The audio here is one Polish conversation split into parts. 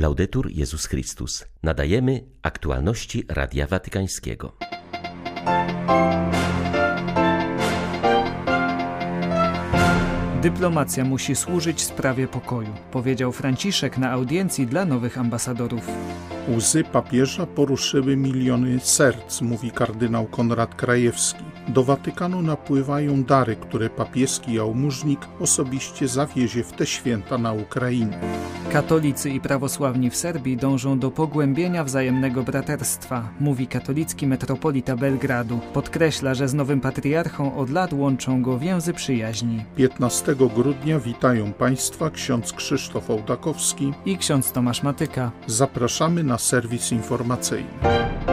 Laudetur Jezus Chrystus. Nadajemy aktualności Radia Watykańskiego. Dyplomacja musi służyć sprawie pokoju, powiedział Franciszek na audiencji dla nowych ambasadorów. Łzy papieża poruszyły miliony serc, mówi kardynał Konrad Krajewski. Do Watykanu napływają dary, które papieski jałmużnik osobiście zawiezie w te święta na Ukrainę. Katolicy i prawosławni w Serbii dążą do pogłębienia wzajemnego braterstwa, mówi katolicki metropolita Belgradu. Podkreśla, że z nowym patriarchą od lat łączą go więzy przyjaźni. 15 grudnia witają Państwa ksiądz Krzysztof Ołdakowski i ksiądz Tomasz Matyka. Zapraszamy na serwis informacyjny.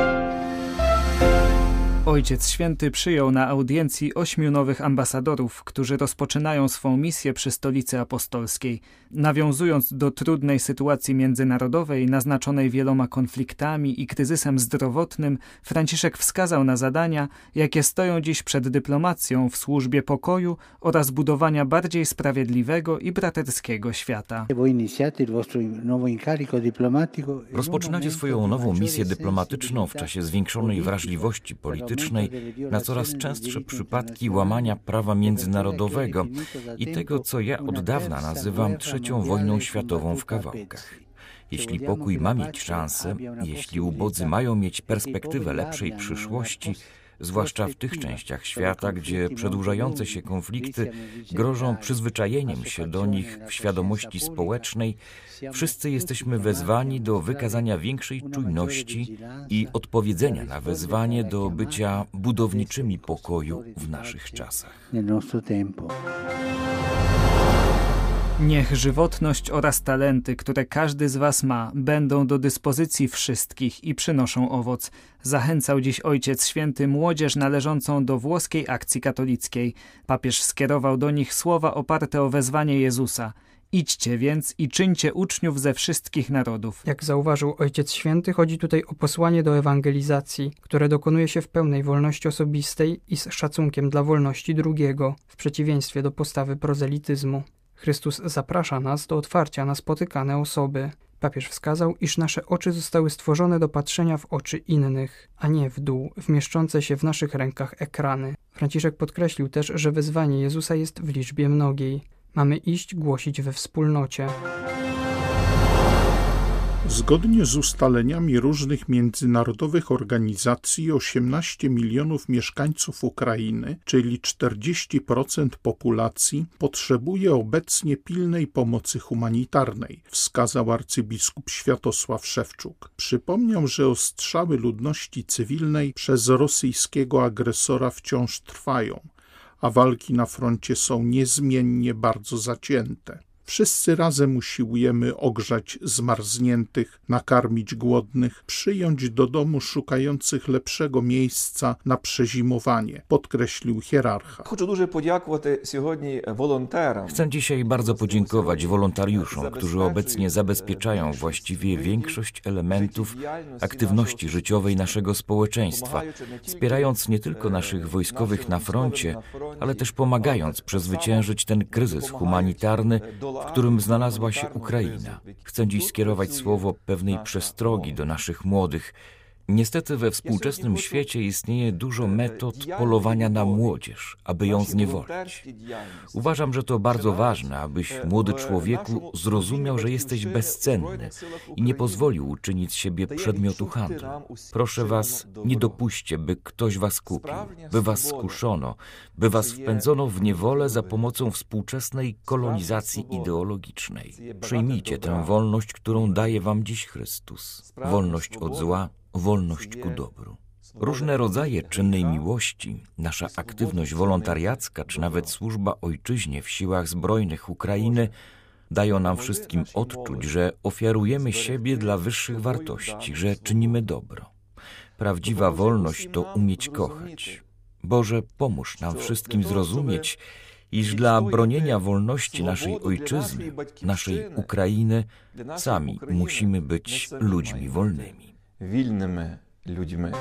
Ojciec Święty przyjął na audiencji ośmiu nowych ambasadorów, którzy rozpoczynają swą misję przy stolicy apostolskiej. Nawiązując do trudnej sytuacji międzynarodowej, naznaczonej wieloma konfliktami i kryzysem zdrowotnym, Franciszek wskazał na zadania, jakie stoją dziś przed dyplomacją w służbie pokoju oraz budowania bardziej sprawiedliwego i braterskiego świata. Rozpoczynacie swoją nową misję dyplomatyczną w czasie zwiększonej wrażliwości politycznej na coraz częstsze przypadki łamania prawa międzynarodowego i tego, co ja od dawna nazywam trzecią wojną światową w kawałkach. Jeśli pokój ma mieć szansę, jeśli ubodzy mają mieć perspektywę lepszej przyszłości, zwłaszcza w tych częściach świata, gdzie przedłużające się konflikty grożą przyzwyczajeniem się do nich w świadomości społecznej, wszyscy jesteśmy wezwani do wykazania większej czujności i odpowiedzenia na wezwanie do bycia budowniczymi pokoju w naszych czasach. Niech żywotność oraz talenty, które każdy z Was ma, będą do dyspozycji wszystkich i przynoszą owoc. Zachęcał dziś Ojciec Święty młodzież należącą do włoskiej akcji katolickiej. Papież skierował do nich słowa oparte o wezwanie Jezusa. Idźcie więc i czyńcie uczniów ze wszystkich narodów. Jak zauważył Ojciec Święty, chodzi tutaj o posłanie do ewangelizacji, które dokonuje się w pełnej wolności osobistej i z szacunkiem dla wolności drugiego, w przeciwieństwie do postawy prozelityzmu. Chrystus zaprasza nas do otwarcia na spotykane osoby. Papież wskazał, iż nasze oczy zostały stworzone do patrzenia w oczy innych, a nie w dół, w mieszczące się w naszych rękach ekrany. Franciszek podkreślił też, że wezwanie Jezusa jest w liczbie mnogiej. Mamy iść głosić we wspólnocie. Zgodnie z ustaleniami różnych międzynarodowych organizacji 18 milionów mieszkańców Ukrainy, czyli 40% populacji, potrzebuje obecnie pilnej pomocy humanitarnej, wskazał arcybiskup Światosław Szewczuk. Przypomniał, że ostrzały ludności cywilnej przez rosyjskiego agresora wciąż trwają, a walki na froncie są niezmiennie bardzo zacięte. Wszyscy razem usiłujemy ogrzać zmarzniętych, nakarmić głodnych, przyjąć do domu szukających lepszego miejsca na przezimowanie, podkreślił hierarcha. Chcę dzisiaj bardzo podziękować wolontariuszom, którzy obecnie zabezpieczają właściwie większość elementów aktywności życiowej naszego społeczeństwa, wspierając nie tylko naszych wojskowych na froncie, ale też pomagając przezwyciężyć ten kryzys humanitarny, w którym znalazła się Ukraina. Chcę dziś skierować słowo pewnej przestrogi do naszych młodych. Niestety we współczesnym świecie istnieje dużo metod polowania na młodzież, aby ją zniewolić. Uważam, że to bardzo ważne, abyś młody człowieku zrozumiał, że jesteś bezcenny i nie pozwolił uczynić z siebie przedmiotu handlu. Proszę was, nie dopuśćcie, by ktoś was kupił, by was skuszono, by was wpędzono w niewolę za pomocą współczesnej kolonizacji ideologicznej. Przyjmijcie tę wolność, którą daje wam dziś Chrystus. Wolność od zła, wolność ku dobru. Różne rodzaje czynnej miłości, nasza aktywność wolontariacka, czy nawet służba ojczyźnie w siłach zbrojnych Ukrainy dają nam wszystkim odczuć, że ofiarujemy siebie dla wyższych wartości, że czynimy dobro. Prawdziwa wolność to umieć kochać. Boże, pomóż nam wszystkim zrozumieć, iż dla bronienia wolności naszej ojczyzny, naszej Ukrainy, sami musimy być ludźmi wolnymi wilnymi ludźmi.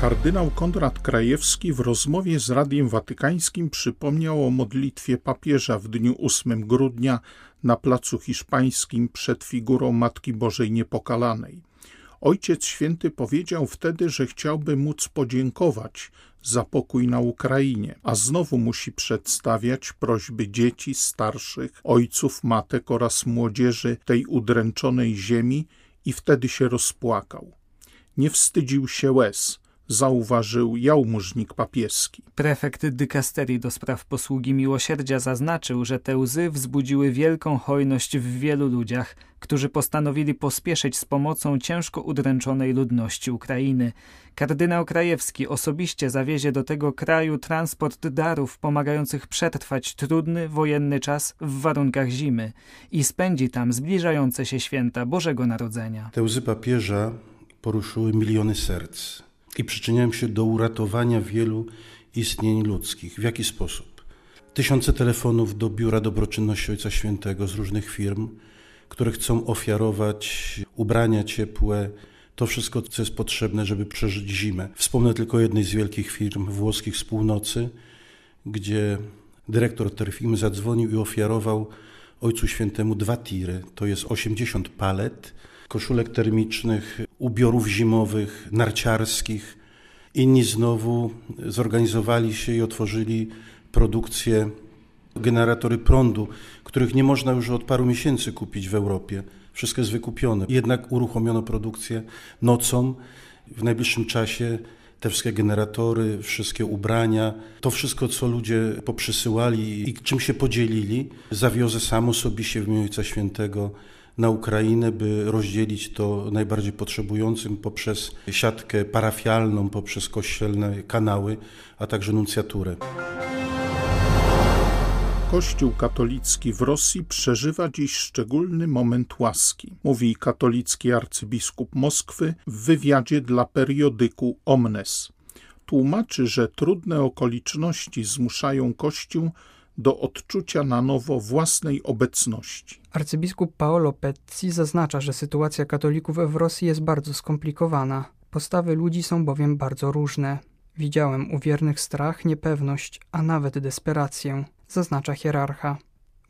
Kardynał Konrad Krajewski w rozmowie z Radiem Watykańskim przypomniał o modlitwie papieża w dniu 8 grudnia na Placu Hiszpańskim przed figurą Matki Bożej Niepokalanej. Ojciec Święty powiedział wtedy, że chciałby móc podziękować za pokój na Ukrainie, a znowu musi przedstawiać prośby dzieci, starszych, ojców, matek oraz młodzieży tej udręczonej ziemi, i wtedy się rozpłakał. Nie wstydził się łez, zauważył jałmużnik papieski. Prefekt dykasterii do spraw posługi miłosierdzia zaznaczył, że te łzy wzbudziły wielką hojność w wielu ludziach, którzy postanowili pospieszyć z pomocą ciężko udręczonej ludności Ukrainy. Kardynał Krajewski osobiście zawiezie do tego kraju transport darów pomagających przetrwać trudny wojenny czas w warunkach zimy i spędzi tam zbliżające się święta Bożego Narodzenia. Te łzy papieża poruszyły miliony serc i przyczyniają się do uratowania wielu istnień ludzkich. W jaki sposób? Tysiące telefonów do Biura Dobroczynności Ojca Świętego z różnych firm, które chcą ofiarować ubrania ciepłe, to wszystko, co jest potrzebne, żeby przeżyć zimę. Wspomnę tylko jednej z wielkich firm włoskich z północy, gdzie dyrektor tej firmy zadzwonił i ofiarował Ojcu Świętemu dwa tiry, to jest 80 palet koszulek termicznych, ubiorów zimowych, narciarskich. Inni znowu zorganizowali się i otworzyli produkcję generatory prądu, których nie można już od paru miesięcy kupić w Europie. Wszystko jest wykupione. Jednak uruchomiono produkcję nocą. W najbliższym czasie te wszystkie generatory, wszystkie ubrania, to wszystko, co ludzie poprzysyłali i czym się podzielili, zawiozę sam osobiście w imię Ojca Świętego na Ukrainę, by rozdzielić to najbardziej potrzebującym poprzez siatkę parafialną, poprzez kościelne kanały, a także nuncjaturę. Kościół katolicki w Rosji przeżywa dziś szczególny moment łaski, mówi katolicki arcybiskup Moskwy w wywiadzie dla periodyku Omnes. Tłumaczy, że trudne okoliczności zmuszają Kościół do odczucia na nowo własnej obecności. Arcybiskup Paolo Pezzi zaznacza, że sytuacja katolików w Rosji jest bardzo skomplikowana. Postawy ludzi są bowiem bardzo różne. Widziałem u wiernych strach, niepewność, a nawet desperację, zaznacza hierarcha.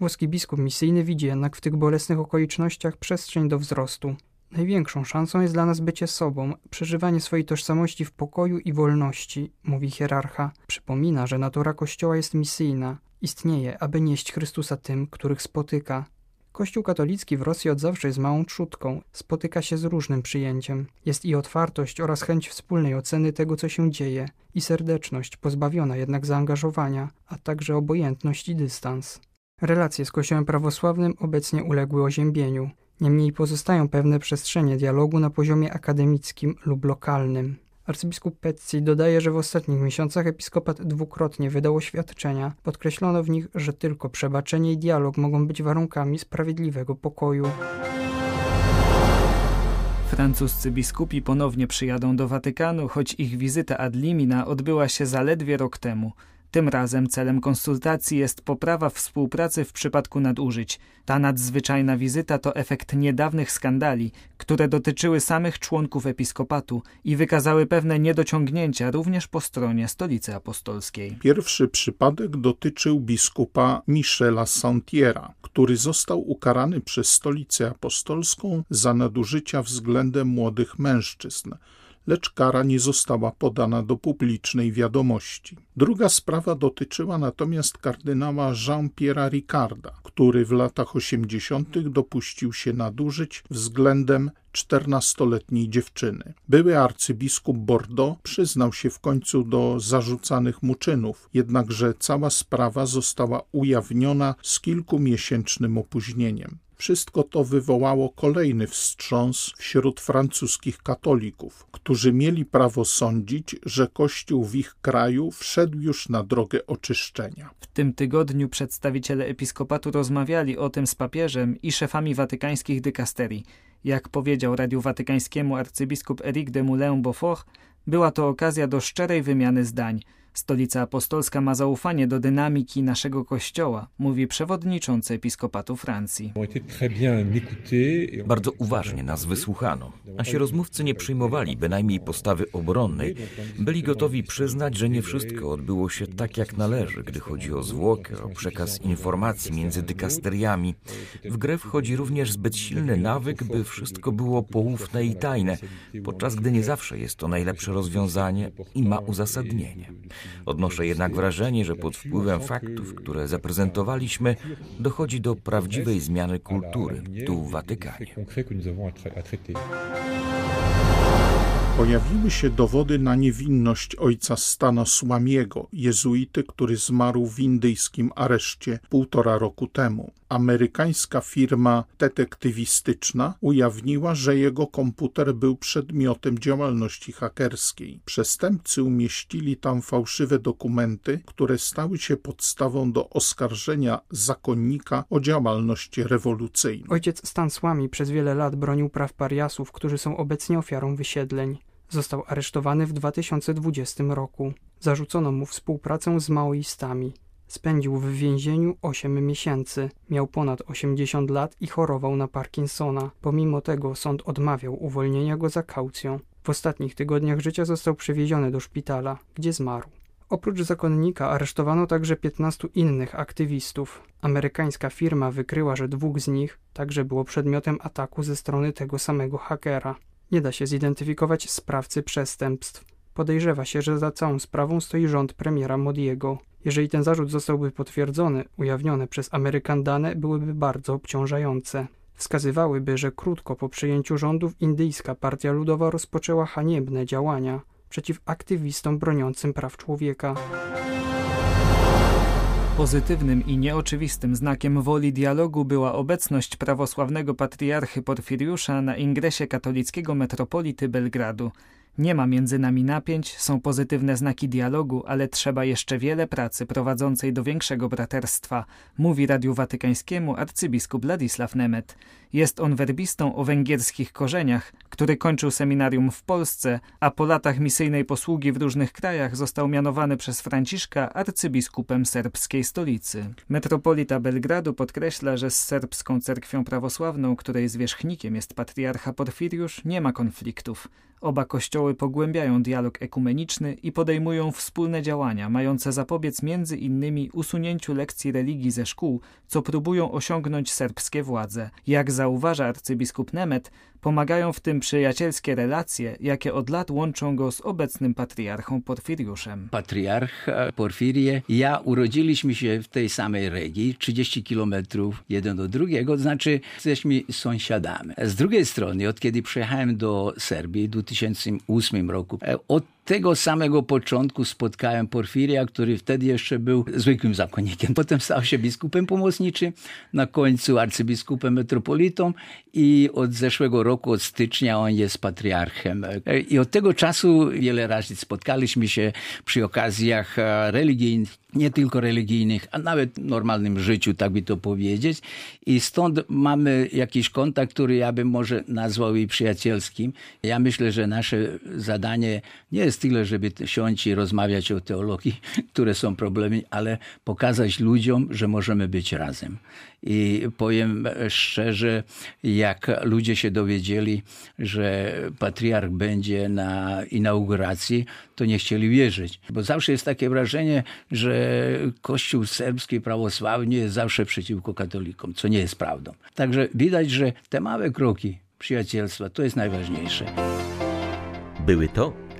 Włoski biskup misyjny widzi jednak w tych bolesnych okolicznościach przestrzeń do wzrostu. Największą szansą jest dla nas bycie sobą, przeżywanie swojej tożsamości w pokoju i wolności, mówi hierarcha. Przypomina, że natura Kościoła jest misyjna, istnieje, aby nieść Chrystusa tym, których spotyka. Kościół katolicki w Rosji od zawsze jest małą trzutką, spotyka się z różnym przyjęciem. Jest i otwartość oraz chęć wspólnej oceny tego, co się dzieje, i serdeczność, pozbawiona jednak zaangażowania, a także obojętność i dystans. Relacje z Kościołem prawosławnym obecnie uległy oziębieniu. Niemniej pozostają pewne przestrzenie dialogu na poziomie akademickim lub lokalnym. Arcybiskup Pezzi dodaje, że w ostatnich miesiącach episkopat dwukrotnie wydał oświadczenia. Podkreślono w nich, że tylko przebaczenie i dialog mogą być warunkami sprawiedliwego pokoju. Francuscy biskupi ponownie przyjadą do Watykanu, choć ich wizyta ad limina odbyła się zaledwie rok temu. Tym razem celem konsultacji jest poprawa współpracy w przypadku nadużyć. Ta nadzwyczajna wizyta to efekt niedawnych skandali, które dotyczyły samych członków episkopatu i wykazały pewne niedociągnięcia również po stronie stolicy apostolskiej. Pierwszy przypadek dotyczył biskupa Michela Santiera, który został ukarany przez stolicę apostolską za nadużycia względem młodych mężczyzn lecz kara nie została podana do publicznej wiadomości. Druga sprawa dotyczyła natomiast kardynała Jean-Pierre'a Ricarda, który w latach 80. dopuścił się nadużyć względem 14-letniej dziewczyny. Były arcybiskup Bordeaux przyznał się w końcu do zarzucanych mu czynów, jednakże cała sprawa została ujawniona z kilkumiesięcznym opóźnieniem. Wszystko to wywołało kolejny wstrząs wśród francuskich katolików, którzy mieli prawo sądzić, że Kościół w ich kraju wszedł już na drogę oczyszczenia. W tym tygodniu przedstawiciele episkopatu rozmawiali o tym z papieżem i szefami watykańskich dykasterii. Jak powiedział Radiu Watykańskiemu arcybiskup Éric de Moulin-Beaufort, była to okazja do szczerej wymiany zdań – Stolica Apostolska ma zaufanie do dynamiki naszego Kościoła, mówi przewodniczący episkopatu Francji. Bardzo uważnie nas wysłuchano. Nasi rozmówcy nie przyjmowali bynajmniej postawy obronnej. Byli gotowi przyznać, że nie wszystko odbyło się tak jak należy, gdy chodzi o zwłokę, o przekaz informacji między dykasteriami. W grę wchodzi również zbyt silny nawyk, by wszystko było poufne i tajne, podczas gdy nie zawsze jest to najlepsze rozwiązanie i ma uzasadnienie. Odnoszę jednak wrażenie, że pod wpływem faktów, które zaprezentowaliśmy, dochodzi do prawdziwej zmiany kultury tu w Watykanie. Pojawiły się dowody na niewinność ojca Stana Słamiego, jezuity, który zmarł w indyjskim areszcie półtora roku temu. Amerykańska firma detektywistyczna ujawniła, że jego komputer był przedmiotem działalności hakerskiej. Przestępcy umieścili tam fałszywe dokumenty, które stały się podstawą do oskarżenia zakonnika o działalność rewolucyjną. Ojciec Stan przez wiele lat bronił praw pariasów, którzy są obecnie ofiarą wysiedleń. Został aresztowany w 2020 roku. Zarzucono mu współpracę z maoistami. Spędził w więzieniu 8 miesięcy. Miał ponad 80 lat i chorował na Parkinsona. Pomimo tego sąd odmawiał uwolnienia go za kaucją. W ostatnich tygodniach życia został przewieziony do szpitala, gdzie zmarł. Oprócz zakonnika aresztowano także 15 innych aktywistów. Amerykańska firma wykryła, że dwóch z nich także było przedmiotem ataku ze strony tego samego hakera. Nie da się zidentyfikować sprawcy przestępstw. Podejrzewa się, że za całą sprawą stoi rząd premiera Modiego. Jeżeli ten zarzut zostałby potwierdzony, ujawnione przez Amerykan dane byłyby bardzo obciążające. Wskazywałyby, że krótko po przejęciu rządów indyjska Partia Ludowa rozpoczęła haniebne działania przeciw aktywistom broniącym praw człowieka. Pozytywnym i nieoczywistym znakiem woli dialogu była obecność prawosławnego patriarchy Porfiriusza na ingresie katolickiego metropolity Belgradu. Nie ma między nami napięć, są pozytywne znaki dialogu, ale trzeba jeszcze wiele pracy prowadzącej do większego braterstwa, mówi Radiu Watykańskiemu arcybiskup Ladisław Nemet. Jest on werbistą o węgierskich korzeniach, który kończył seminarium w Polsce, a po latach misyjnej posługi w różnych krajach został mianowany przez Franciszka arcybiskupem serbskiej stolicy. Metropolita Belgradu podkreśla, że z serbską cerkwią prawosławną, której zwierzchnikiem jest patriarcha Porfiriusz, nie ma konfliktów. Oba kościoły pogłębiają dialog ekumeniczny i podejmują wspólne działania, mające zapobiec między innymi usunięciu lekcji religii ze szkół, co próbują osiągnąć serbskie władze. Jak zauważa arcybiskup Nemet, pomagają w tym przyjacielskie relacje, jakie od lat łączą go z obecnym patriarchą Porfiriuszem. Patriarch Porfirie i ja urodziliśmy się w tej samej regioni, 30 kilometrów jeden do drugiego, to znaczy jesteśmy sąsiadami. Z drugiej strony, od kiedy przyjechałem do Serbii w 2008 roku, od tego samego początku spotkałem Porfiria, który wtedy jeszcze był zwykłym zakonnikiem. Potem stał się biskupem pomocniczym, na końcu arcybiskupem metropolitą i od zeszłego roku, od stycznia on jest patriarchem. I od tego czasu wiele razy spotkaliśmy się przy okazjach religijnych, nie tylko religijnych, a nawet normalnym życiu, tak by to powiedzieć. I stąd mamy jakiś kontakt, który ja bym może nazwał i przyjacielskim. Ja myślę, że nasze zadanie nie jest tyle, żeby siąść i rozmawiać o teologii, które są problemy, ale pokazać ludziom, że możemy być razem. I powiem szczerze, jak ludzie się dowiedzieli, że patriarch będzie na inauguracji, to nie chcieli wierzyć. Bo zawsze jest takie wrażenie, że Kościół serbski prawosławny jest zawsze przeciwko katolikom, co nie jest prawdą. Także widać, że te małe kroki przyjacielstwa to jest najważniejsze. Były to